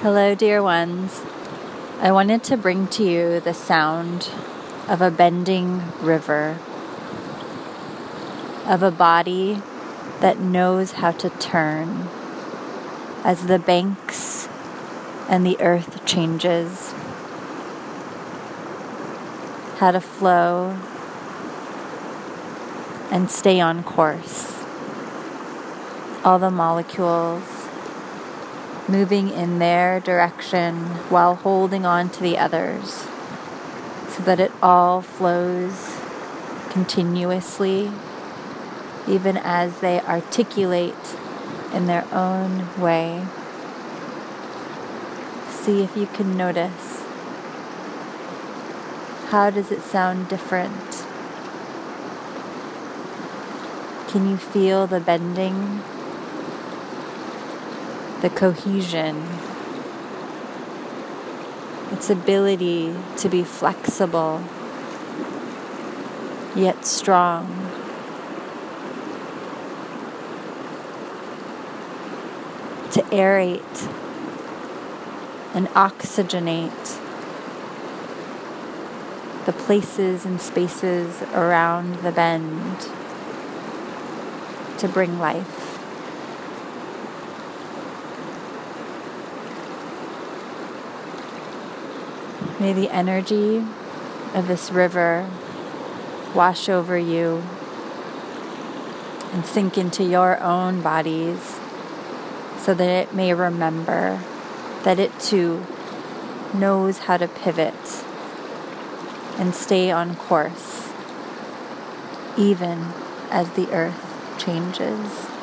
Hello, dear ones. I wanted to bring to you the sound of a bending river, of a body that knows how to turn as the banks and the earth changes, how to flow and stay on course. All the molecules moving in their direction while holding on to the others so that it all flows continuously, even as they articulate in their own way. See if you can notice. How does it sound different? Can you feel the bending? The cohesion, its ability to be flexible yet strong. To aerate and oxygenate the places and spaces around the bend to bring life. May the energy of this river wash over you and sink into your own bodies so that it may remember that it too knows how to pivot and stay on course even as the earth changes.